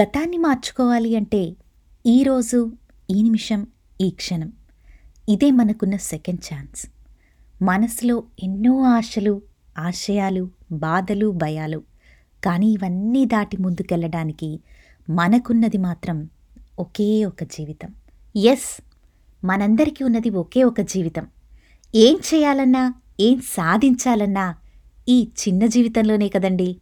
గతాన్ని మార్చుకోవాలి అంటే ఈరోజు ఈ నిమిషం ఈ క్షణం. ఇదే మనకున్న సెకండ్ ఛాన్స్. మనసులో ఎన్నో ఆశలు ఆశయాలు బాధలు భయాలు. కానీ ఇవన్నీ దాటి ముందుకెళ్ళడానికి మనకున్నది మాత్రం ఒకే ఒక జీవితం. ఎస్ మనందరికీ ఉన్నది ఒకే ఒక జీవితం. ఏం చేయాలన్నా ఏం సాధించాలన్నా ఈ చిన్న జీవితంలోనే కదండీ.